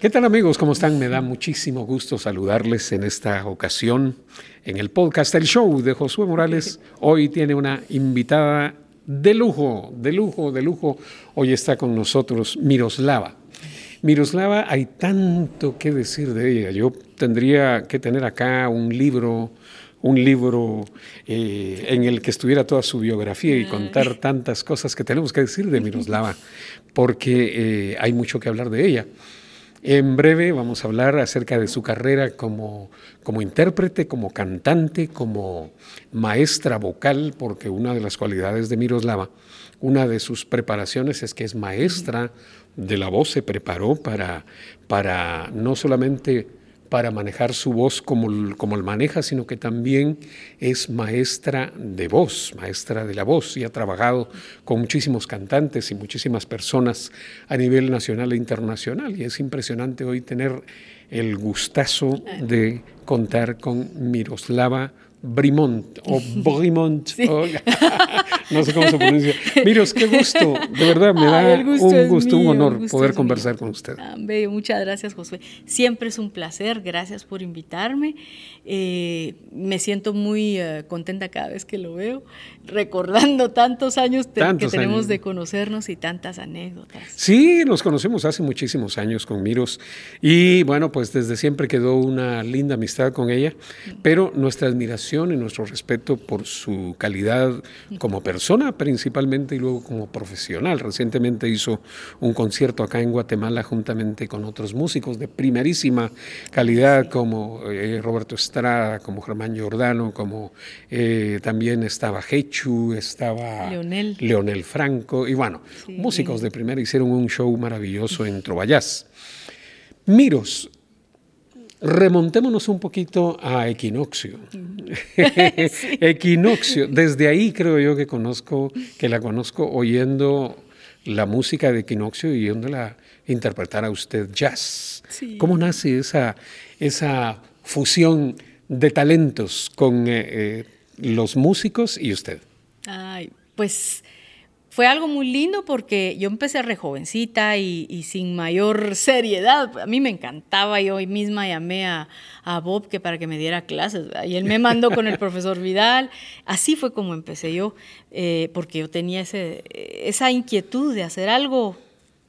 ¿Qué tal amigos? ¿Cómo están? Me da muchísimo gusto saludarles en esta ocasión en el podcast El Show de Josué Morales. Hoy tiene una invitada de lujo, de lujo, de lujo. Hoy está con nosotros Miroslava. Miroslava, hay tanto que decir de ella. Yo tendría que tener acá un libro, un libro eh, en el que estuviera toda su biografía y contar tantas cosas que tenemos que decir de Miroslava, porque eh, hay mucho que hablar de ella. En breve vamos a hablar acerca de su carrera como, como intérprete, como cantante, como maestra vocal, porque una de las cualidades de Miroslava, una de sus preparaciones es que es maestra de la voz, se preparó para, para no solamente para manejar su voz como, como el maneja, sino que también es maestra de voz, maestra de la voz, y ha trabajado con muchísimos cantantes y muchísimas personas a nivel nacional e internacional. Y es impresionante hoy tener el gustazo de contar con Miroslava Brimont o Brimont, no sé cómo se pronuncia. Miros, qué gusto, de verdad me da un gusto, un honor poder conversar con usted. Ah, bello, muchas gracias Josué. Siempre es un placer, gracias por invitarme. Eh, me siento muy eh, contenta cada vez que lo veo, recordando tantos años que tenemos de conocernos y tantas anécdotas. Sí, nos conocemos hace muchísimos años con Miros y bueno, pues desde siempre quedó una linda amistad con ella, pero nuestra admiración y nuestro respeto por su calidad como persona principalmente y luego como profesional. Recientemente hizo un concierto acá en Guatemala juntamente con otros músicos de primerísima calidad como eh, Roberto Estrada, como Germán Giordano, como eh, también estaba Hechu, estaba Leonel, Leonel Franco y bueno, músicos de primera hicieron un show maravilloso en Trovallás. Miros, Remontémonos un poquito a Equinoccio. Equinoccio, desde ahí creo yo que conozco, que la conozco oyendo la música de Equinoccio y oyéndola interpretar a usted jazz. ¿Cómo nace esa, esa fusión de talentos con eh, eh, los músicos y usted? Ay, pues fue algo muy lindo porque yo empecé re jovencita y, sin mayor seriedad. A mí me encantaba, yo hoy misma llamé a, Bob que para que me diera clases y él me mandó con el profesor Vidal. Así fue como empecé yo, eh, porque yo tenía ese, esa inquietud de hacer algo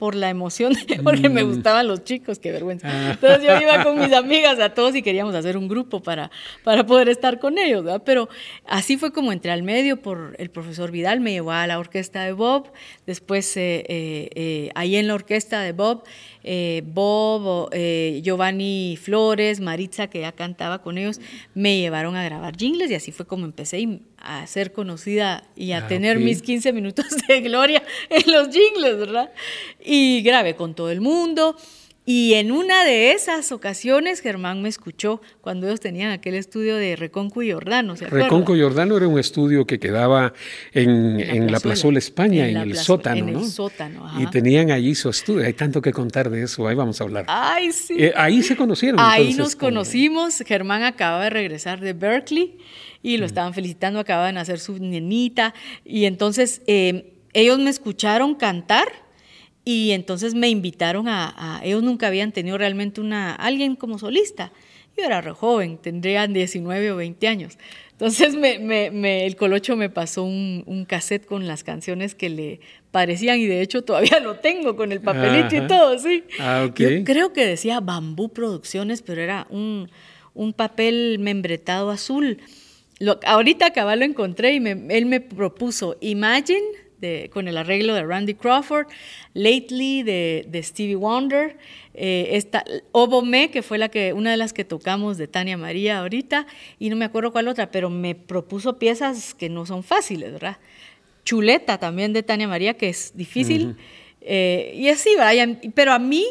por la emoción, porque me mm. gustaban los chicos, qué vergüenza. Ah. Entonces yo iba con mis amigas a todos y queríamos hacer un grupo para, para poder estar con ellos, ¿verdad? Pero así fue como entré al medio por el profesor Vidal, me llevó a la orquesta de Bob, después eh, eh, eh, ahí en la orquesta de Bob eh, Bob, eh, Giovanni Flores, Maritza, que ya cantaba con ellos, me llevaron a grabar jingles y así fue como empecé a ser conocida y a ah, tener mis 15 minutos de gloria en los jingles, ¿verdad? Y grabé con todo el mundo. Y en una de esas ocasiones Germán me escuchó cuando ellos tenían aquel estudio de Reconco y Jordano. ¿se Reconco y Jordano era un estudio que quedaba en, en la, Plazuela España, en, el sótano, en ¿no? el sótano, Y tenían allí su estudio. Hay tanto que contar de eso, ahí vamos a hablar. Ay, sí. Eh, ahí se conocieron. Ahí nos conocimos. Germán acaba de regresar de Berkeley y lo mm. estaban felicitando, acaba de nacer su nenita. Y entonces eh, ellos me escucharon cantar y entonces me invitaron a, ellos nunca habían tenido realmente una, alguien como solista. Yo era re joven, tendrían 19 o 20 años. Entonces me, me, el Colocho me pasó un, un, cassette con las canciones que le parecían y de hecho todavía lo tengo con el papelito y todo, sí. Ah, okay. Yo creo que decía Bambú Producciones, pero era un, un papel membretado azul. Lo, ahorita acá lo encontré y él me propuso Imagine con el arreglo de Randy Crawford, Lately de, Stevie Wonder, eh, esta Obome, que fue la que, una de las que tocamos de Tania María ahorita, y no me acuerdo cuál otra, pero me propuso piezas que no son fáciles, ¿verdad? Chuleta también de Tania María, que es difícil, eh, y así, ¿verdad? Pero a mí,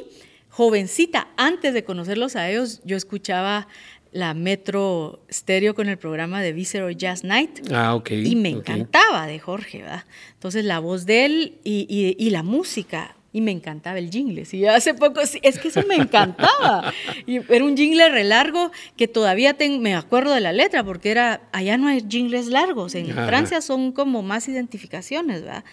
jovencita, antes de conocerlos a ellos, yo escuchaba la Metro Stereo con el programa de Visceral Jazz Night. Ah, ok. Y me encantaba de Jorge, ¿verdad? Entonces la voz de él y, y, la música. Y me encantaba el jingle. Y hace poco, es que eso me encantaba. Y era un jingle re largo que todavía me acuerdo de la letra, porque era, allá no hay jingles largos. En Francia son como más identificaciones, ¿verdad?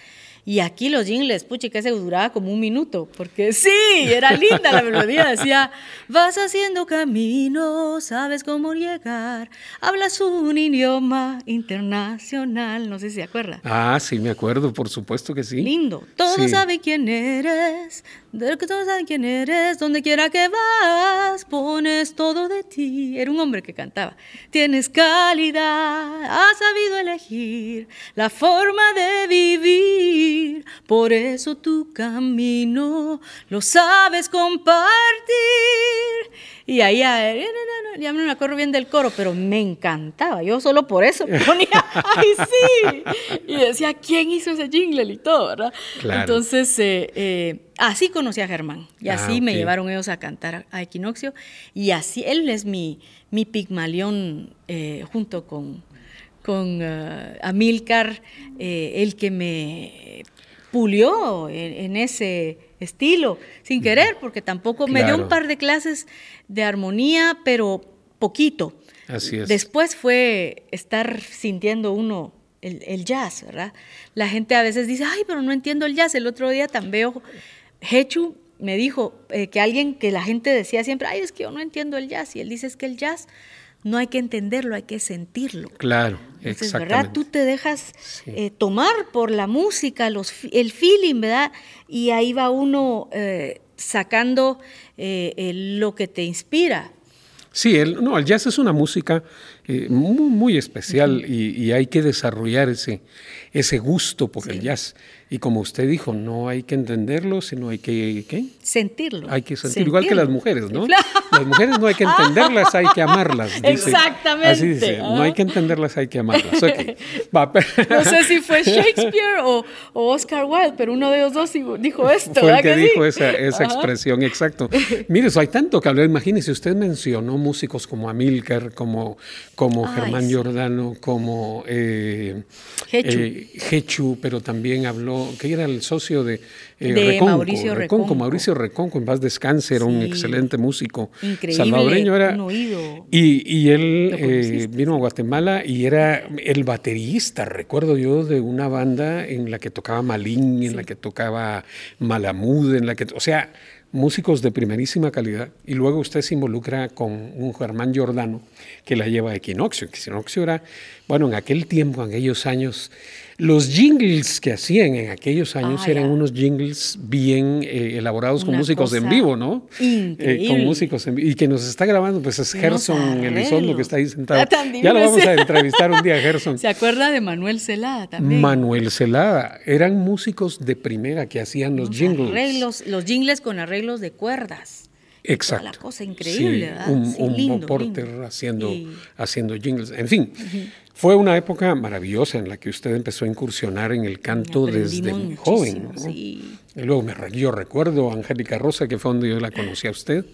Y aquí los jingles, puche, que se duraba como un minuto, porque sí, era linda la melodía. Decía, vas haciendo camino, sabes cómo llegar, hablas un idioma internacional. No sé si se acuerda. Ah, sí, me acuerdo, por supuesto que sí. Lindo. Todos saben quién eres, de que todos saben quién eres, donde quiera que vas, pones todo de ti. Era un hombre que cantaba. Tienes calidad, has sabido elegir la forma de vivir, por eso tu camino lo sabes compartir. Y ahí ya, ya no me acuerdo bien del coro, pero me encantaba. Yo solo por eso ponía, ¡ay sí! Y decía, ¿quién hizo ese jingle y todo, verdad? Entonces, eh, eh, así conocí a Germán. Y así ah, me llevaron ellos a cantar a Equinoccio. Y así, él es mi, mi Pigmalión eh, junto con, con Amilcar, el que me pulió en ese estilo, sin querer, porque tampoco me dio un par de clases de armonía, pero poquito. Así es. Después fue estar sintiendo uno el, jazz, ¿verdad? La gente a veces dice, ay, pero no entiendo el jazz. El otro día también veo, Hechu me dijo eh, que alguien que la gente decía siempre, ay, es que yo no entiendo el jazz. Y él dice, es que el jazz no hay que entenderlo, hay que sentirlo. Claro, Entonces, ¿verdad? Tú te dejas eh, tomar por la música, los, el feeling, ¿verdad? Y ahí va uno eh, sacando lo que te inspira. Sí, el, no, el jazz es una música muy, muy, especial y, y, hay que desarrollar ese, ese gusto por el jazz. Y como usted dijo, no hay que entenderlo, sino hay que ¿qué? sentirlo. Hay que sentirlo, igual que las mujeres, ¿no? Las mujeres no hay que entenderlas, hay que amarlas. Exactamente. Así dice, no hay que entenderlas, hay que amarlas. no sé si fue Shakespeare o, Oscar Wilde, pero uno de los dos dijo esto. Fue el que, dijo esa, esa expresión, exacto. Mire, hay tanto que hablar. Imagínese, usted mencionó músicos como Amilcar, como, como Germán Giordano, como eh, Hechu, eh, pero también habló que era el socio de, eh, Mauricio Reconco. Mauricio Reconco, en paz descanse, era un excelente músico Increíble, salvadoreño. Era, un oído y, él eh, vino a Guatemala y era el baterista, recuerdo yo, de una banda en la que tocaba Malín, en la que tocaba Malamud, en la que, o sea, músicos de primerísima calidad. Y luego usted se involucra con un Germán Giordano que la lleva a Equinoccio. Equinoccio era, bueno, en aquel tiempo, en aquellos años, los jingles que hacían en aquellos años ah, eran unos jingles bien eh, elaborados con músicos en vivo, ¿no? Eh, con músicos en vivo. Y que nos está grabando, pues es Gerson Elizondo que está ahí sentado. Ya, lo vamos a entrevistar un día, Gerson. ¿Se acuerda de Manuel Celada también? Manuel Celada. Eran músicos de primera que hacían los, jingles. los jingles con arreglos de cuerdas. Exacto. La cosa increíble, ¿verdad? Un, un haciendo, haciendo jingles. En fin, fue una época maravillosa en la que usted empezó a incursionar en el canto desde muy joven. Y luego me, yo recuerdo a Angélica Rosa, que fue donde yo la conocí a usted,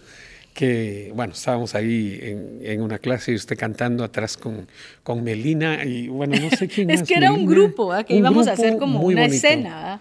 que, bueno, estábamos ahí en, una clase y usted cantando atrás con, con Melina y, bueno, no sé quién Es que era un grupo, que íbamos a hacer como una escena,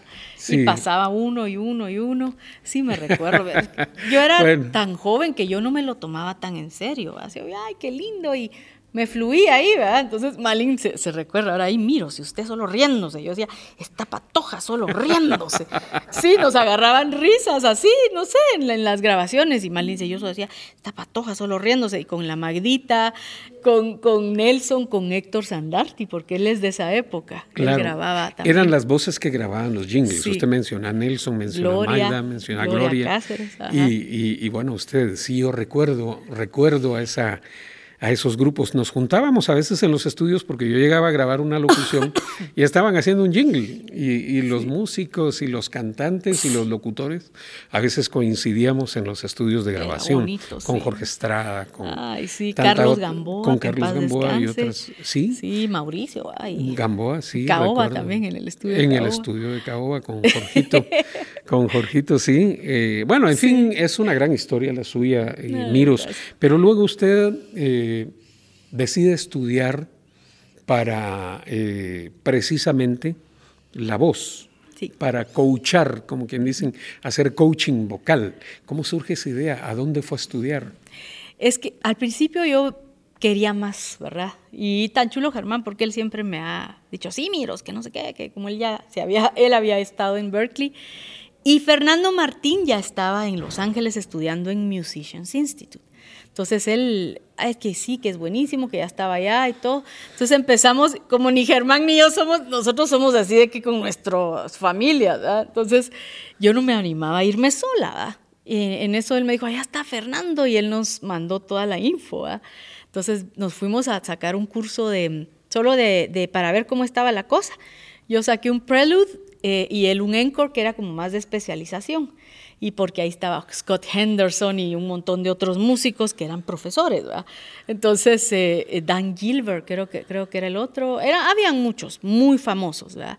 y pasaba uno y uno y uno. Sí, me recuerdo. Yo era tan joven que yo no me lo tomaba tan en serio. Así, ay, qué lindo. Y me fluía ahí, ¿verdad? Entonces Malin se, recuerda, ahora ahí miro, si usted solo riéndose, yo decía, esta patoja solo riéndose. Sí, nos agarraban risas así, no sé, en, las grabaciones, y Malin yo solo decía, esta patoja solo riéndose, y con la Magdita, con, con Nelson, con Héctor Sandarti, porque él es de esa época, claro. él grababa también. Eran las voces que grababan los jingles, usted menciona a Nelson, menciona a Magda, menciona a Gloria, y, y bueno, usted, sí, yo recuerdo, recuerdo a esa a esos grupos. Nos juntábamos a veces en los estudios porque yo llegaba a grabar una locución y estaban haciendo un jingle. Y, los músicos y los cantantes y los locutores a veces coincidíamos en los estudios de grabación con Jorge Estrada, con Carlos Gamboa, con Carlos Gamboa y otras, sí, sí, Mauricio, Gamboa, sí, Caoba también en el estudio, en el estudio de Caoba con Jorgito, con Jorgito, sí, eh, bueno, en fin, es una gran historia la suya, eh, Miros, pero luego usted eh, decide estudiar para eh, precisamente la voz, para coachar, como quien dicen, hacer coaching vocal. ¿Cómo surge esa idea? ¿A dónde fue a estudiar? Es que al principio yo quería más, ¿verdad? Y tan chulo Germán, porque él siempre me ha dicho, sí, miros, que no sé qué, que como él ya se había, él había estado en Berkeley. Y Fernando Martín ya estaba en Los Ángeles estudiando en Musicians Institute. Entonces él, es que sí, que es buenísimo, que ya estaba allá y todo. Entonces empezamos, como ni Germán ni yo somos, nosotros somos así de que con nuestras familias, ¿verdad? Entonces yo no me animaba a irme sola, ¿verdad? Y en eso él me dijo, allá está Fernando, y él nos mandó toda la info, ¿verdad? Entonces nos fuimos a sacar un curso de, solo de, para ver cómo estaba la cosa. Yo saqué un prelude eh, y él un encore que era como más de especialización. Y porque ahí estaba Scott Henderson y un montón de otros músicos que eran profesores, ¿verdad? Entonces, eh, eh, Dan Gilbert, creo que, creo que era el otro. Era, habían muchos, muy famosos, ¿verdad?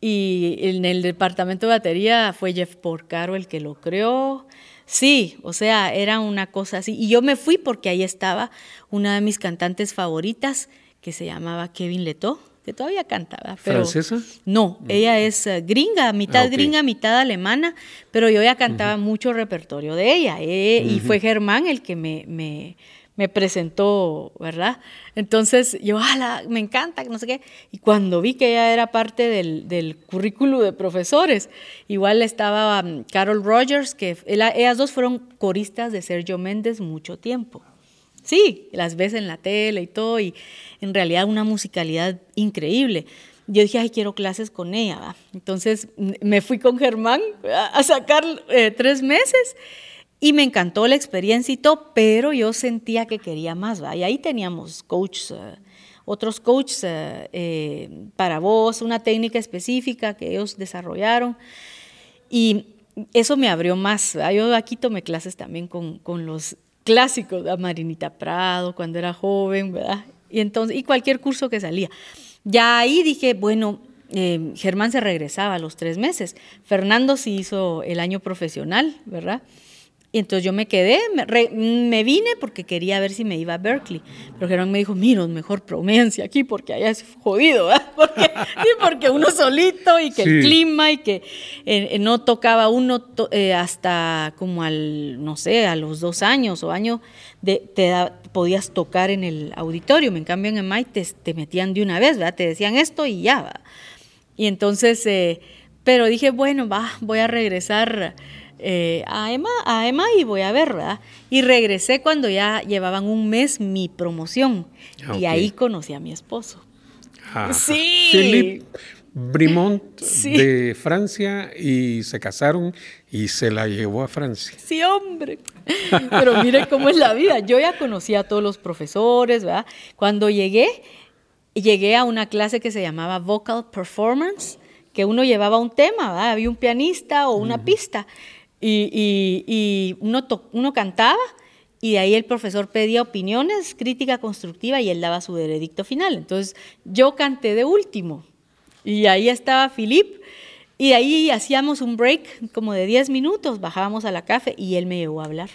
Y en el departamento de batería fue Jeff Porcaro el que lo creó. Sí, o sea, era una cosa así. Y yo me fui porque ahí estaba una de mis cantantes favoritas que se llamaba Kevin Leto, que todavía cantaba. ¿Francesa? No, ella es eh, gringa, mitad ah, gringa, mitad alemana, pero yo ya cantaba mucho repertorio de ella. Eh, y fue Germán el que me, me me presentó, ¿verdad? Entonces yo, ala, me encanta, no sé qué. Y cuando vi que ella era parte del, del currículo de profesores, igual estaba um, Carol Rogers, que ellas dos fueron coristas de Sergio Méndez mucho tiempo. Sí, las ves en la tele y todo, y en realidad una musicalidad increíble. Yo dije, ay, quiero clases con ella. ¿va? Entonces me fui con Germán a sacar eh, tres meses y me encantó la experiencia y todo, pero yo sentía que quería más. ¿va? Y ahí teníamos coaches, eh, otros coaches eh, eh, para voz, una técnica específica que ellos desarrollaron. Y eso me abrió más. Yo aquí tomé clases también con, con los clásicos, Marinita Prado, cuando era joven, ¿verdad? Y, entonces, y cualquier curso que salía. Ya ahí dije, bueno, Germán se regresaba a los tres meses. Fernando sí hizo el año profesional, ¿verdad? Y entonces yo me quedé, me, vine porque quería ver si me iba a Berkeley. Pero Germán me dijo, mira, mejor promencia aquí porque allá es jodido, ¿verdad? Porque, sí, porque uno solito y que el clima y que eh, no tocaba uno eh, hasta como al, no sé, a los dos años o año, de, te podías tocar en el auditorio. En cambio en el te, te, metían de una vez, ¿verdad? Te decían esto y ya, ¿verdad? Y entonces, eh, pero dije, bueno, va, voy a regresar eh, a, Emma, a Emma y voy a ver, ¿verdad? Y regresé cuando ya llevaban un mes mi promoción ah, y ahí conocí a mi esposo. Ah, sí. Philippe Brimont de Francia y se casaron y se la llevó a Francia. Sí, hombre. Pero mire cómo es la vida. Yo ya conocí a todos los profesores, ¿verdad? Cuando llegué, llegué a una clase que se llamaba Vocal Performance, que uno llevaba un tema, ¿verdad? Había un pianista o una pista y, uno, uno cantaba y de ahí el profesor pedía opiniones, crítica constructiva y él daba su veredicto final. Entonces yo canté de último y ahí estaba Philip y ahí hacíamos un break como de 10 minutos, bajábamos a la café y él me llevó a hablar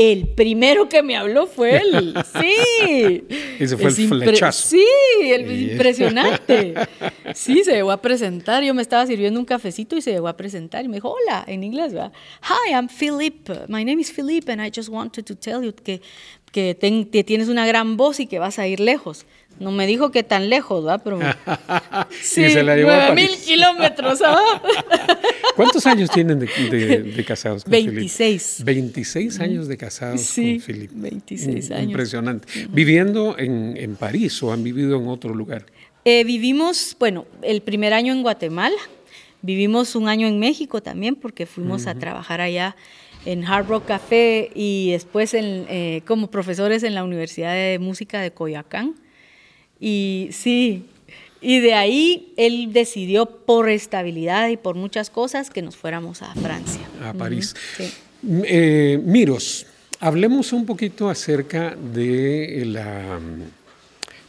el primero que me habló fue él. Sí. Ese fue el flechazo. Sí, el impresionante. Sí, se llegó a presentar. Yo me estaba sirviendo un cafecito y se llegó a presentar y me dijo, hola, en inglés, ¿verdad? Hi, I'm Philip. My name is Philip and I just wanted to tell you que, que, tienes una gran voz y que vas a ir lejos. No me dijo que tan lejos, ¿verdad? Pero sí, se la llevó a mil kilómetros. ¿ah? ¿Cuántos años tienen de, casados con 26. 26 años de casados con Philip. 26 años. Impresionante. ¿Viviendo en, París o han vivido en otro lugar? Eh, vivimos, bueno, el primer año en Guatemala. Vivimos un año en México también porque fuimos a trabajar allá en Hard Rock Café y después eh, como profesores en la Universidad de Música de Coyoacán. Y sí, y de ahí él decidió por estabilidad y por muchas cosas que nos fuéramos a Francia. A París. Eh, Miros, hablemos un poquito acerca de la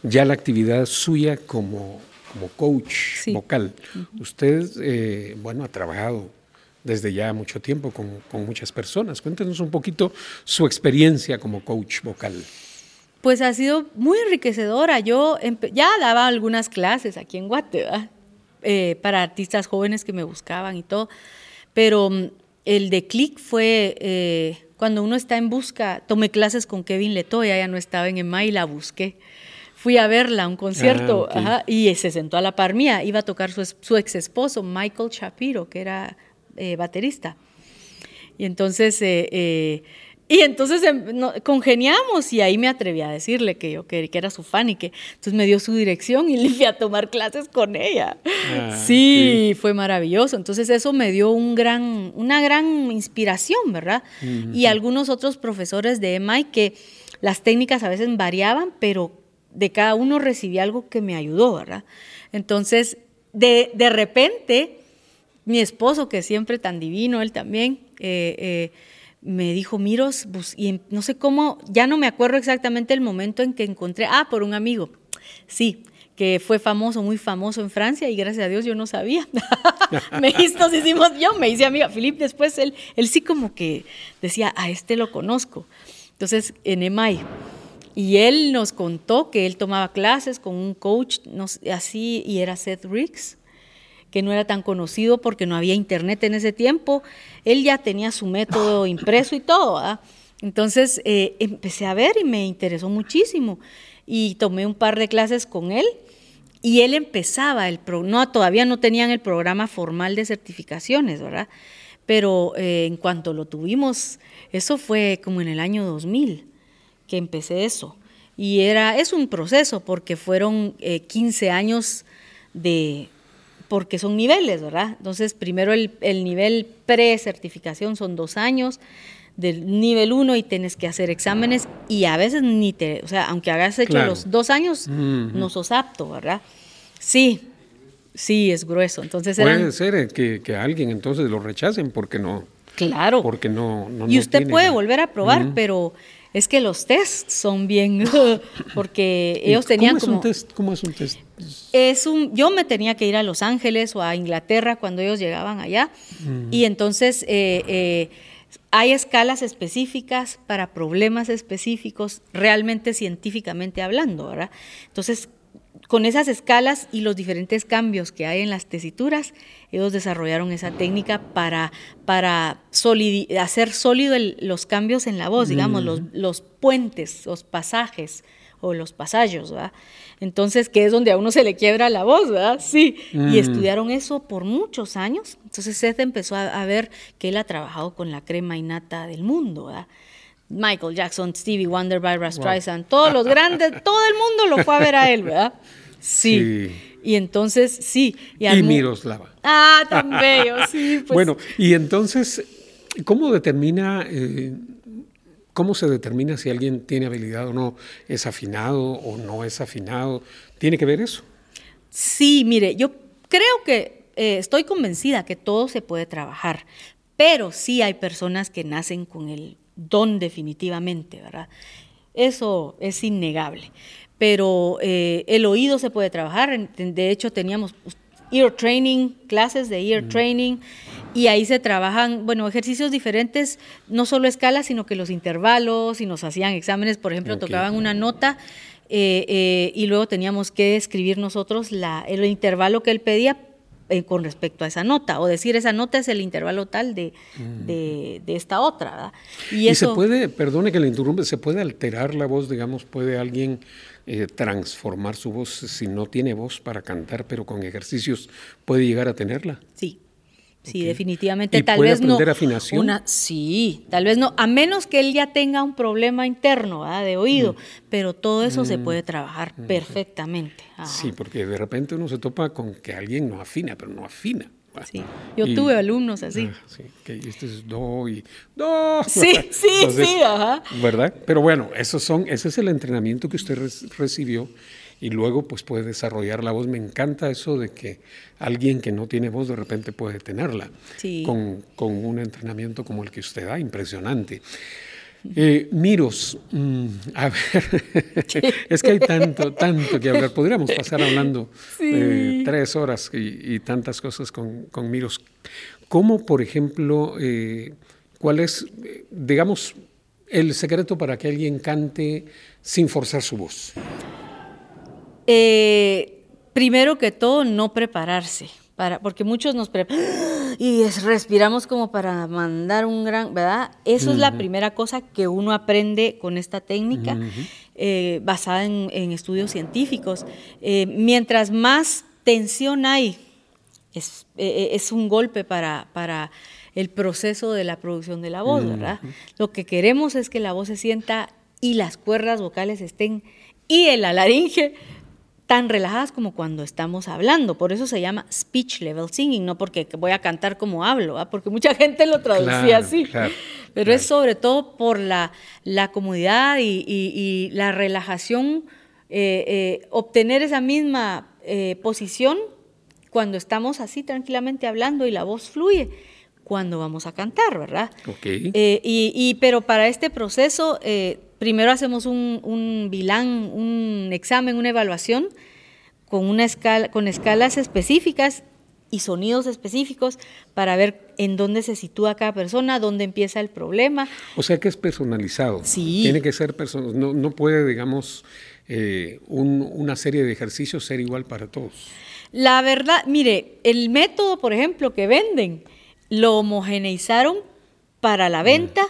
ya la actividad suya como, como coach vocal. Usted, eh, bueno, ha trabajado desde ya mucho tiempo con, con muchas personas. Cuéntenos un poquito su experiencia como coach vocal pues ha sido muy enriquecedora. Yo ya daba algunas clases aquí en Guatemala eh, para artistas jóvenes que me buscaban y todo, pero mm, el de Click fue eh, cuando uno está en busca, tomé clases con Kevin Leto, ella ya no estaba en EMA y la busqué. Fui a verla a un concierto Ah, y se sentó a la par mía. Iba a tocar su, su ex esposo, Michael Shapiro, que era eh, baterista. Y entonces y entonces em, congeniamos y ahí me atreví a decirle que yo que, que, era su fan y que entonces me dio su dirección y le fui a tomar clases con ella. Ah, sí, sí, fue maravilloso. Entonces eso me dio un gran, una gran inspiración, ¿verdad? Uh -huh. Y algunos otros profesores de EMI que las técnicas a veces variaban, pero de cada uno recibí algo que me ayudó, ¿verdad? Entonces, de, de repente, mi esposo, que siempre tan divino, él también, eh, eh, me dijo, Miros, y no sé cómo, ya no me acuerdo exactamente el momento en que encontré, ah, por un amigo, sí, que fue famoso, muy famoso en Francia y gracias a Dios yo no sabía. me nos hicimos, yo me hice amiga. Philip después, él, él sí como que decía, a este lo conozco. Entonces, en EMAI. Y él nos contó que él tomaba clases con un coach así y era Seth Riggs que no era tan conocido porque no había internet en ese tiempo. Él ya tenía su método impreso y todo. ¿ah? Entonces eh, empecé a ver y me interesó muchísimo. Y tomé un par de clases con él y él empezaba el pro, no todavía no tenían el programa formal de certificaciones, ¿verdad? Pero eh, en cuanto lo tuvimos, eso fue como en el año 2000 que empecé eso. Y era, es un proceso porque fueron eh, 15 años de, porque son niveles, ¿verdad? Entonces, primero el, el nivel pre-certificación son dos años, del nivel uno y tienes que hacer exámenes y a veces ni te, o sea, aunque hagas hecho claro. los dos años, uh -huh. no sos apto, ¿verdad? Sí, sí, es grueso. Entonces Puede eran, ser que, que, alguien entonces lo rechacen porque no. Claro. Porque no. no y usted no puede volver a probar, uh -huh. pero es que los tests son bien, porque ellos tenían ¿Cómo es como... un test? ¿Cómo es un test? Es un, yo me tenía que ir a Los Ángeles o a Inglaterra cuando ellos llegaban allá, uh -huh. y entonces eh, eh, hay escalas específicas para problemas específicos, realmente científicamente hablando, ¿verdad? Entonces, con esas escalas y los diferentes cambios que hay en las tesituras, ellos desarrollaron esa técnica para, para hacer sólido el, los cambios en la voz, digamos, mm. los, los, puentes, los pasajes o los pasallos, ¿verdad? Entonces, que es donde a uno se le quiebra la voz, ¿verdad? Sí, mm. y estudiaron eso por muchos años. Entonces, Seth empezó a, a ver que él ha trabajado con la crema innata del mundo, ¿verdad? Michael Jackson, Stevie Wonder, Barbara Streisand, wow. todos los grandes, todo el mundo lo fue a ver a él, ¿verdad? Sí. sí. Y entonces, sí. Y, y Miroslava. Ah, tan bello, sí. Pues. Bueno, y entonces, ¿cómo determina, eh, cómo se determina si alguien tiene habilidad o no? ¿Es afinado o no es afinado? ¿Tiene que ver eso? Sí, mire, yo creo que eh, estoy convencida que todo se puede trabajar, pero sí hay personas que nacen con el don definitivamente, ¿verdad? Eso es innegable. Pero eh, el oído se puede trabajar. De hecho, teníamos ear training, clases de ear mm. training, y ahí se trabajan, bueno, ejercicios diferentes, no solo escalas, sino que los intervalos, y nos hacían exámenes, por ejemplo, okay. tocaban una nota. Eh, eh, y luego teníamos que escribir nosotros la, el intervalo que él pedía eh, con respecto a esa nota, o decir esa nota es el intervalo tal de, mm. de, de esta otra. ¿verdad? Y, eso, se puede, perdone que le interrumpe, se puede alterar la voz, digamos, puede alguien eh, transformar su voz si no tiene voz para cantar, pero con ejercicios puede llegar a tenerla. Sí. Sí, okay. definitivamente. ¿Y tal puede vez aprender no. afinación? Una, sí, tal vez no, a menos que él ya tenga un problema interno ¿verdad? de oído, mm. pero todo eso mm. se puede trabajar mm. perfectamente. Ajá. Sí, porque de repente uno se topa con que alguien no afina, pero no afina. Sí. Yo y, tuve alumnos así. Ah, sí, que este es do y do. Sí, sí, Entonces, sí, ajá. ¿Verdad? Pero bueno, esos son, ese es el entrenamiento que usted recibió y luego pues puede desarrollar la voz. Me encanta eso de que alguien que no tiene voz de repente puede tenerla sí. con, con, un entrenamiento como el que usted da, impresionante. Eh, Miros, mmm, a ver, es que hay tanto, tanto que hablar. Podríamos pasar hablando sí. eh, tres horas y, y, tantas cosas con, con Miros. ¿Cómo, por ejemplo, eh, cuál es, digamos, el secreto para que alguien cante sin forzar su voz? Eh, primero que todo, no prepararse. Para, porque muchos nos preparan y respiramos como para mandar un gran, ¿verdad? Eso es la primera cosa que uno aprende con esta técnica eh, basada en, estudios científicos. Eh, mientras más tensión hay, es, eh, es un golpe para, para el proceso de la producción de la voz, ¿verdad? Lo que queremos es que la voz se sienta y las cuerdas vocales estén y en la laringe tan relajadas como cuando estamos hablando. Por eso se llama speech level singing, no porque voy a cantar como hablo, porque mucha gente lo traducía así. Pero es sobre todo por la, la comodidad y, la relajación, eh, eh, obtener esa misma eh, posición cuando estamos así tranquilamente hablando y la voz fluye cuando vamos a cantar, ¿verdad? Okay. y, pero para este proceso Primero hacemos un, un bilán, un examen, una evaluación con, una escala, con escalas específicas y sonidos específicos para ver en dónde se sitúa cada persona, dónde empieza el problema. O sea que es personalizado. Sí. Tiene que ser personalizado. No, no puede, digamos, eh, una serie de ejercicios ser igual para todos. La verdad, mire, el método, por ejemplo, que venden, lo homogeneizaron para la venta,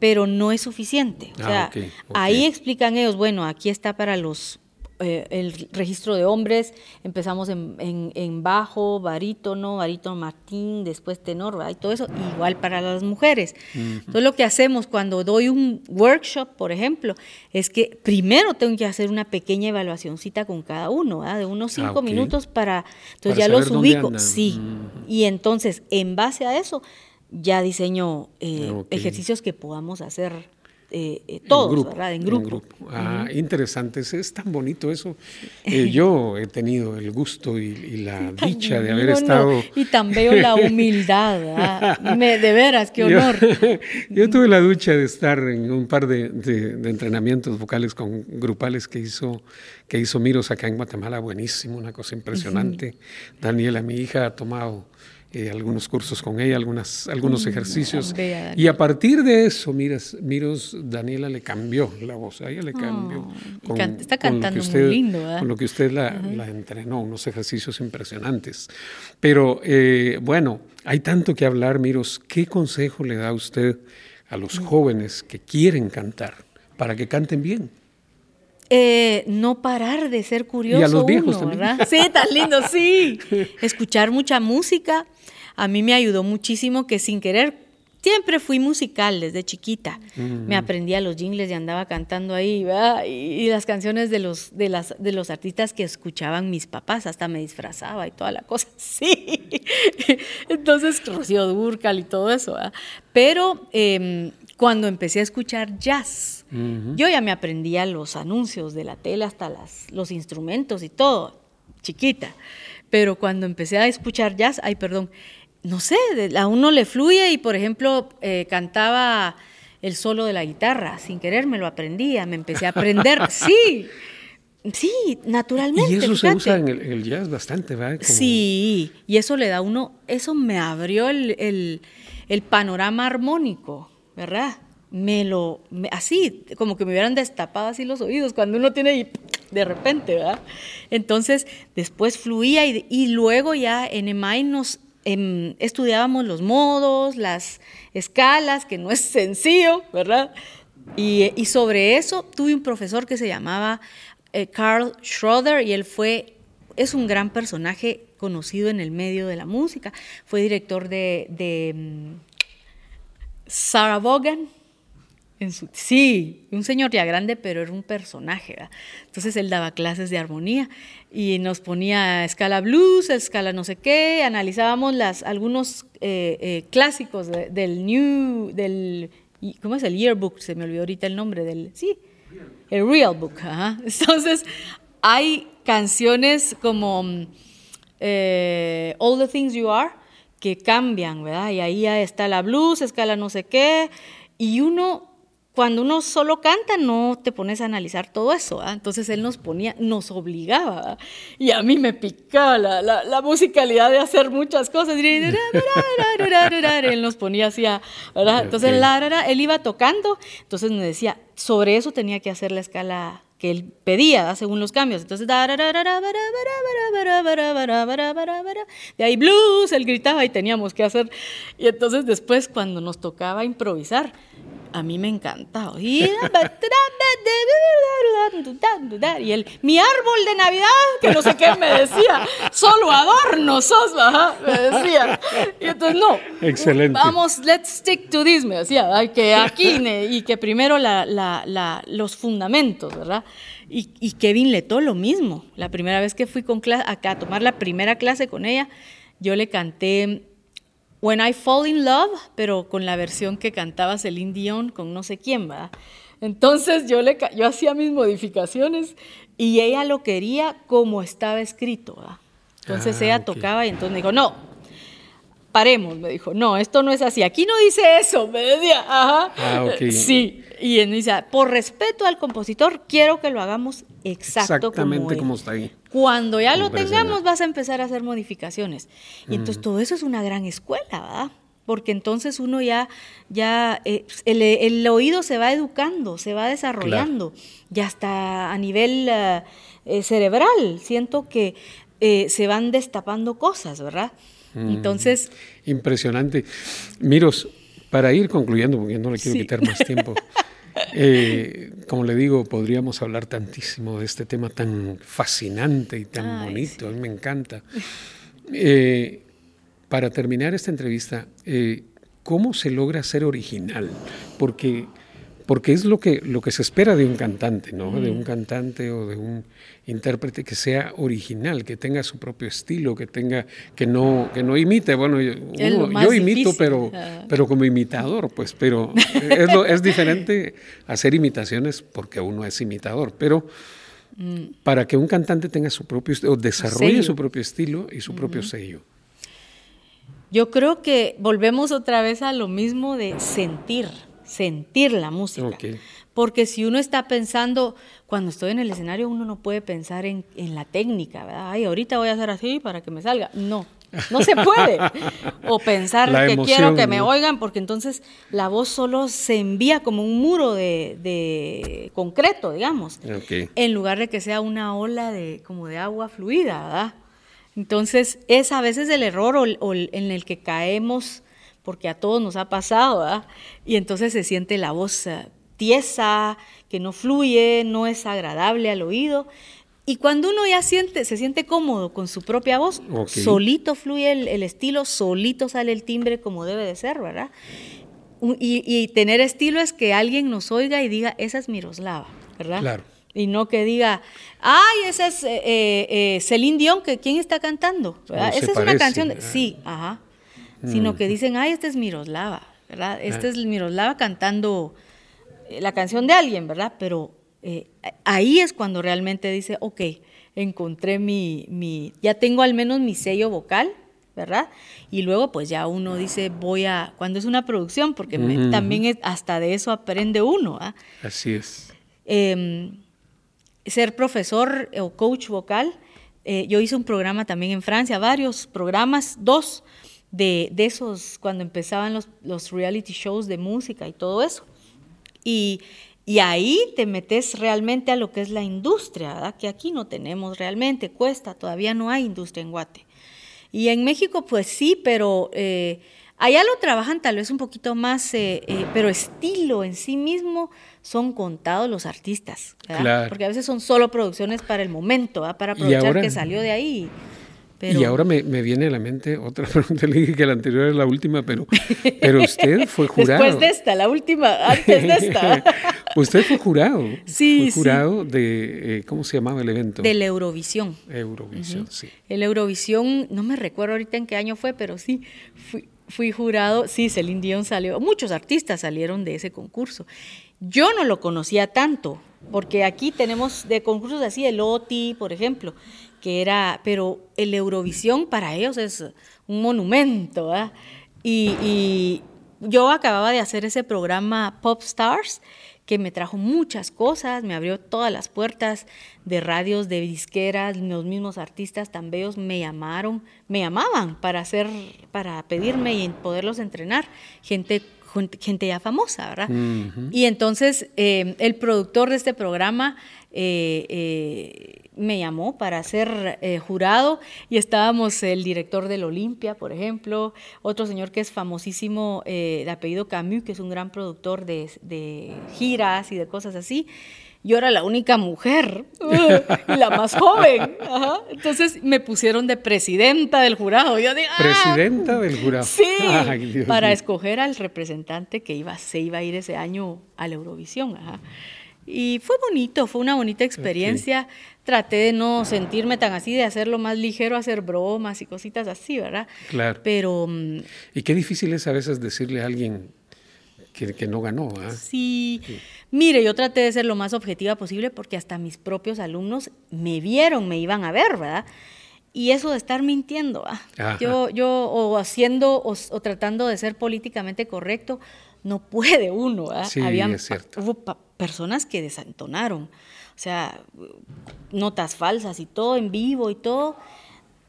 pero no es suficiente. O ah, sea, ahí explican ellos, bueno, aquí está para los eh, el registro de hombres, empezamos en, bajo, barítono, barítono Martín, después tenor, y todo eso, igual para las mujeres. Entonces lo que hacemos cuando doy un workshop, por ejemplo, es que primero tengo que hacer una pequeña evaluacióncita con cada uno, de unos ah, cinco minutos para, entonces ya los ubico, sí, y entonces en base a eso ya diseño eh, ejercicios que podamos hacer eh, eh, todos, ¿verdad? En grupo. Ah, interesante, es tan bonito eso. yo he tenido el gusto y, la dicha de haber estado... Y tan veo la humildad, de veras, qué honor. Yo, tuve la ducha de estar en un par de, entrenamientos vocales con grupales que hizo, que hizo Miros acá en Guatemala, buenísimo, una cosa impresionante. Daniela, mi hija, ha tomado eh, algunos cursos con ella, algunas, algunos mm, ejercicios. y a partir de eso, miras, Miros, Daniela le cambió la voz, a ella le cambió. está cantando muy lindo. Con lo que usted la, entrenó, unos ejercicios impresionantes. Pero eh, bueno, hay tanto que hablar, Miros. ¿Qué consejo le da usted a los mm. jóvenes que quieren cantar para que canten bien? Eh, no parar de ser curioso. Y a los viejos también. Sí, tan lindo, sí. Escuchar mucha música. A mí me ayudó muchísimo que sin querer, siempre fui musical desde chiquita. Me aprendía los jingles y andaba cantando ahí, y, las canciones de los, de, las, de los artistas que escuchaban mis papás, hasta me disfrazaba y toda la cosa. Sí. Entonces, Rocío Durcal y todo eso. Pero em, cuando empecé a escuchar jazz. Yo ya me aprendía los anuncios de la tele, hasta las, los instrumentos y todo, chiquita. Pero cuando empecé a escuchar jazz, ay, perdón, no sé, a uno le fluye y, por ejemplo, eh, cantaba el solo de la guitarra, sin querer me lo aprendía, me empecé a aprender, sí. Sí, naturalmente. Y eso se usa en el, jazz bastante, ¿verdad? Sí, y eso le da a uno, eso me abrió el, el panorama armónico. ¿Verdad? Me lo, así, como que me hubieran destapado así los oídos cuando uno tiene de repente, ¿verdad? Entonces, después fluía y, luego ya en EMAI nos em, estudiábamos los modos, las escalas, que no es sencillo, ¿verdad? Y, sobre eso tuve un profesor que se llamaba eh, Carl Schroeder y él fue, es un gran personaje conocido en el medio de la música, fue director de, de mm, Sarah Vaughan. Sí, un señor ya grande, pero era un personaje. Entonces él daba clases de armonía y nos ponía escala blues, escala no sé qué, analizábamos las, algunos eh, eh, clásicos del New, del, ¿cómo es el yearbook? Se me olvidó ahorita el nombre del, sí, el real book. Entonces hay canciones como eh, All the Things You Are, que cambian, ¿verdad? Y ahí ya está la blues, escala no sé qué, y uno, cuando uno solo canta, no te pones a analizar todo eso, ¿verdad? Entonces él nos ponía, nos obligaba, ¿verdad? y a mí me picaba la, la, musicalidad de hacer muchas cosas, él nos ponía así, ¿verdad? Entonces él iba tocando, entonces me decía, sobre eso tenía que hacer la escala que él pedía según los cambios. Entonces, de ahí blues, él gritaba y teníamos que hacer. Y entonces después cuando nos tocaba improvisar, a mí me encantaba. Y él, mi árbol de Navidad, que no sé qué me decía, solo adorno sos, me decía. Y entonces, no. Excelente. Vamos, let's stick to this, me decía, hay que aquí, y que primero la, la, la, los fundamentos, ¿verdad? Y, y, Kevin Leto lo mismo. La primera vez que fui con acá a tomar la primera clase con ella, yo le canté When I Fall in Love, pero con la versión que cantaba Celine Dion con no sé quién, ¿verdad? Entonces yo, le, yo hacía mis modificaciones y ella lo quería como estaba escrito, ¿verdad? Entonces Ah, ella tocaba y entonces me dijo, no, paremos, me dijo, no, esto no es así, aquí no dice eso, me decía, ajá. Ah, ok. Sí, y él me dice, por respeto al compositor, quiero que lo hagamos exacto Exactamente como, él. como está ahí. Cuando ya lo tengamos, vas a empezar a hacer modificaciones. Y entonces todo eso es una gran escuela, ¿verdad? Porque entonces uno ya, ya eh, el, el oído se va educando, se va desarrollando, ya hasta a nivel eh, eh, cerebral. Siento que eh, se van destapando cosas, ¿verdad? Entonces, Impresionante. Miros, para ir concluyendo, porque no le quiero Sí. quitar más tiempo, eh, como le digo, podríamos hablar tantísimo de este tema tan fascinante y tan Ay, bonito, a mí me encanta. Eh, para terminar esta entrevista, eh, ¿cómo se logra ser original? Porque, porque es lo que, lo que se espera de un cantante, ¿no? De un cantante o de un intérprete que sea original, que tenga su propio estilo, que tenga, que no, que no imite. Bueno, yo, uno- imito, difícil. pero, pero como imitador, pues, pero es, lo- es diferente hacer imitaciones porque uno es imitador, pero para que un cantante tenga su propio estilo, o desarrolle sello. su propio estilo y su propio sello. Yo creo que volvemos otra vez a lo mismo de sentir, sentir la música. Porque si uno está pensando, cuando estoy en el escenario, uno no puede pensar en, en la técnica, ¿verdad? Ay, ahorita voy a hacer así para que me salga. No, no se puede. O pensar La que emoción, quiero que me ¿no? oigan, porque entonces la voz solo se envía como un muro de, de concreto, digamos en lugar de que sea una ola de como de agua fluida, ¿verdad? Entonces, es a veces el error o, o en el que caemos, porque a todos nos ha pasado, ¿verdad? Y entonces se siente la voz eh, tiesa, que no fluye, no es agradable al oído. Y cuando uno ya siente, se siente cómodo con su propia voz, solito fluye el, el estilo, solito sale el timbre como debe de ser, ¿verdad? Y, y tener estilo es que alguien nos oiga y diga, esa es Miroslava, ¿verdad? Claro. Y no que diga, ay, esa es eh, eh, eh, Celine Dion, que ¿quién está cantando? esa es parece, una canción. de-. Sí, ajá. Sino que dicen, ay, esta es Miroslava, ¿verdad? Esta Ah. es Miroslava cantando la canción de alguien, ¿verdad? Pero eh, ahí es cuando realmente dice, ok, encontré mi, mi, ya tengo al menos mi sello vocal, ¿verdad? Y luego pues ya uno dice, voy a, cuando es una producción, porque me- también es- hasta de eso aprende uno, ¿ah? Así es. eh, ser profesor o coach vocal. Eh, yo hice un programa también en Francia, varios programas, dos de, de esos cuando empezaban los, los reality shows de música y todo eso. Y, y ahí te metes realmente a lo que es la industria, ¿verdad? que aquí no tenemos realmente, cuesta, todavía no hay industria en Guate. Y en México, pues sí, pero eh, allá lo trabajan tal vez un poquito más, eh, eh, pero estilo en sí mismo son contados los artistas, ¿verdad? Claro. porque a veces son solo producciones para el momento, ¿verdad? para aprovechar ahora- que salió de ahí. Pero, Y ahora me, me viene a la mente otra pregunta. Le dije que la anterior es la última, pero, pero usted fue jurado. Después de esta, la última, antes de esta. usted fue jurado. Sí, Fue sí. jurado de, eh, ¿cómo se llamaba el evento? de la Eurovisión. Eurovisión, sí. El Eurovisión, no me recuerdo ahorita en qué año fue, pero sí, fui, fui jurado, sí, Celine Dion salió, muchos artistas salieron de ese concurso. Yo no lo conocía tanto, porque aquí tenemos de concursos así, el OTI, por ejemplo, que era, pero el Eurovisión para ellos es un monumento, ¿verdad? Y, y yo acababa de hacer ese programa Pop Stars, que me trajo muchas cosas, me abrió todas las puertas de radios, de disqueras, los mismos artistas tan bellos me llamaron, me llamaban para hacer, para pedirme y poderlos entrenar, gente, gente ya famosa, ¿verdad? Y entonces eh, el productor de este programa eh, eh, me llamó para ser eh, jurado y estábamos el director del Olimpia, por ejemplo, otro señor que es famosísimo de apellido Camus, que es un gran productor de, de giras y de cosas así yo era la única mujer y la más joven. Entonces me pusieron de presidenta del jurado. Yo dije, ah". presidenta del jurado. Sí, para escoger al representante que iba, se iba a ir ese año a la Eurovisión. Y fue bonito, fue una bonita experiencia. Traté de no sentirme tan así, de hacerlo más ligero, hacer bromas y cositas así, ¿verdad? Claro. Pero... Mm, y qué difícil es a veces decirle a alguien que, no ganó. ¿ah? Sí. Mire, yo traté de ser lo más objetiva posible porque hasta mis propios alumnos me vieron, me iban a ver, ¿verdad? Y eso de estar mintiendo, yo, yo o haciendo o, tratando de ser políticamente correcto, no puede uno. ¿verdad? Sí, es cierto. Hubo personas que desentonaron, o sea, notas falsas y todo en vivo y todo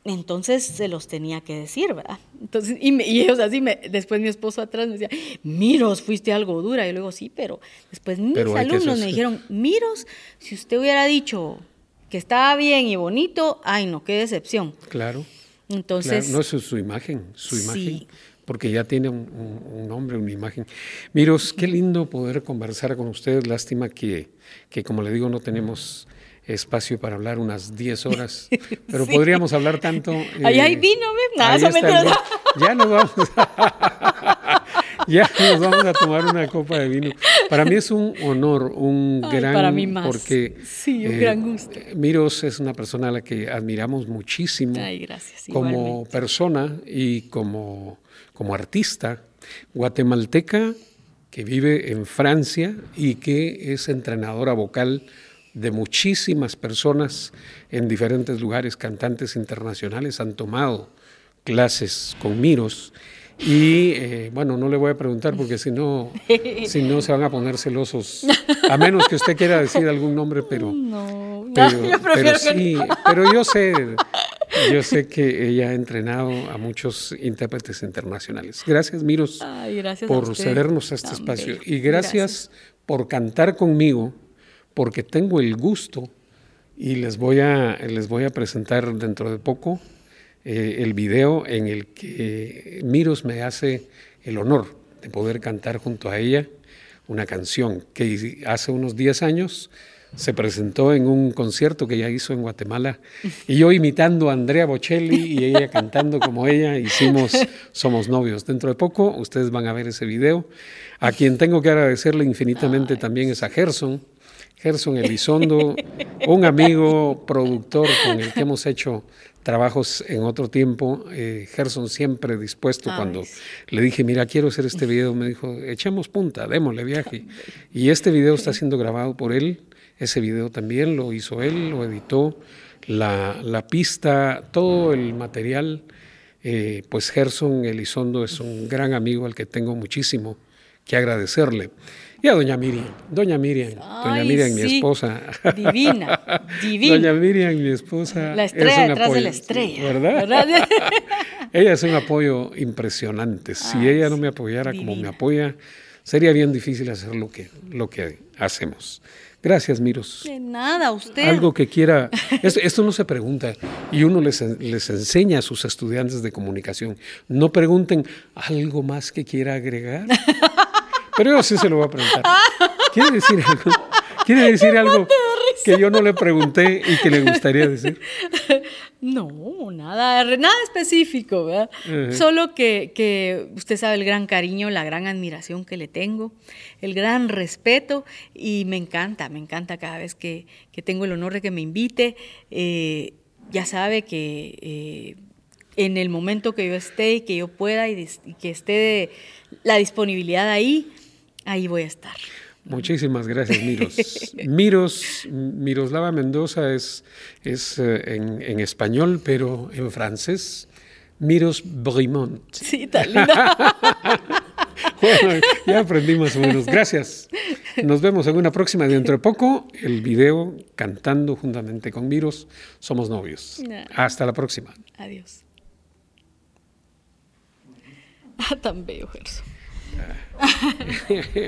entonces se los tenía que decir, ¿verdad? Entonces, y, ellos así, me, después mi esposo atrás me decía, Miros, fuiste algo dura. Y luego, sí, pero después mis alumnos me dijeron, Miros, si usted hubiera dicho que estaba bien y bonito, ay no, qué decepción. Claro. Entonces. no es su, imagen, su imagen. Porque ya tiene un, nombre, una imagen. Miros, qué lindo poder conversar con ustedes. Lástima que, que como le digo, no tenemos espacio para hablar unas 10 horas, pero podríamos hablar tanto. ahí hay vino, nada, ya nos vamos ya nos vamos a tomar una copa de vino. Para mí es un honor, un gran para mí más. porque sí, un gran eh, gusto. Miros es una persona a la que admiramos muchísimo Ay, gracias, como persona y como como artista guatemalteca que vive en Francia y que es entrenadora vocal de muchísimas personas en diferentes lugares, cantantes internacionales han tomado clases con Miros. Y eh, bueno, no le voy a preguntar porque si no, si no se van a poner celosos. A menos que usted quiera decir algún nombre, pero, no, pero, sí, pero yo sé, yo sé que ella ha entrenado a muchos intérpretes internacionales. Gracias, Miros, por cedernos a este espacio. Y gracias. por cantar conmigo porque tengo el gusto y les voy a, les voy a presentar dentro de poco eh, el video en el que Miros me hace el honor de poder cantar junto a ella una canción que hace unos 10 años se presentó en un concierto que ella hizo en Guatemala y yo imitando a Andrea Bocelli y ella cantando como ella hicimos Somos novios. Dentro de poco ustedes van a ver ese video. A quien tengo que agradecerle infinitamente también es a Gerson, Gerson Elizondo, un amigo productor con el que hemos hecho trabajos en otro tiempo. Eh, Gerson siempre dispuesto cuando le dije, mira, quiero hacer este video, me dijo, echemos punta, démosle viaje. Y este video está siendo grabado por él, ese video también lo hizo él, lo editó, la, pista, todo el material. Eh, pues Gerson Elizondo es un gran amigo al que tengo muchísimo que agradecerle. Y a doña Miriam, doña Miriam, doña Miriam, mi esposa. Divina, divina. Doña Miriam, mi esposa. La estrella detrás de la estrella. ¿Verdad? ella es un apoyo impresionante. Si ella no me apoyara como me apoya, sería bien difícil hacer lo que, lo que hacemos. Gracias, Miros. De nada, usted. Algo que quiera. Esto, no se pregunta y uno les, les, enseña a sus estudiantes de comunicación. No pregunten algo más que quiera agregar. Pero yo sí se lo voy a preguntar. ¿Quiere decir algo? ¿Quiere decir algo que yo no le pregunté y que le gustaría decir? No, nada, nada específico, ¿verdad? Solo que, usted sabe el gran cariño, la gran admiración que le tengo, el gran respeto y me encanta, me encanta cada vez que, tengo el honor de que me invite. Eh, ya sabe que eh, en el momento que yo esté y que yo pueda y que esté la disponibilidad ahí, Ahí voy a estar. Muchísimas gracias, Miros. Miros, Miroslava Mendoza es, es eh, en, español, pero en francés, Miros Brimont. Sí, tan linda. bueno, ya aprendimos menos. Gracias. Nos vemos en una próxima. Dentro de poco, el video cantando juntamente con Miros. Somos novios. Hasta la próxima. Adiós. Ah, tan bello, Gerson. Uh,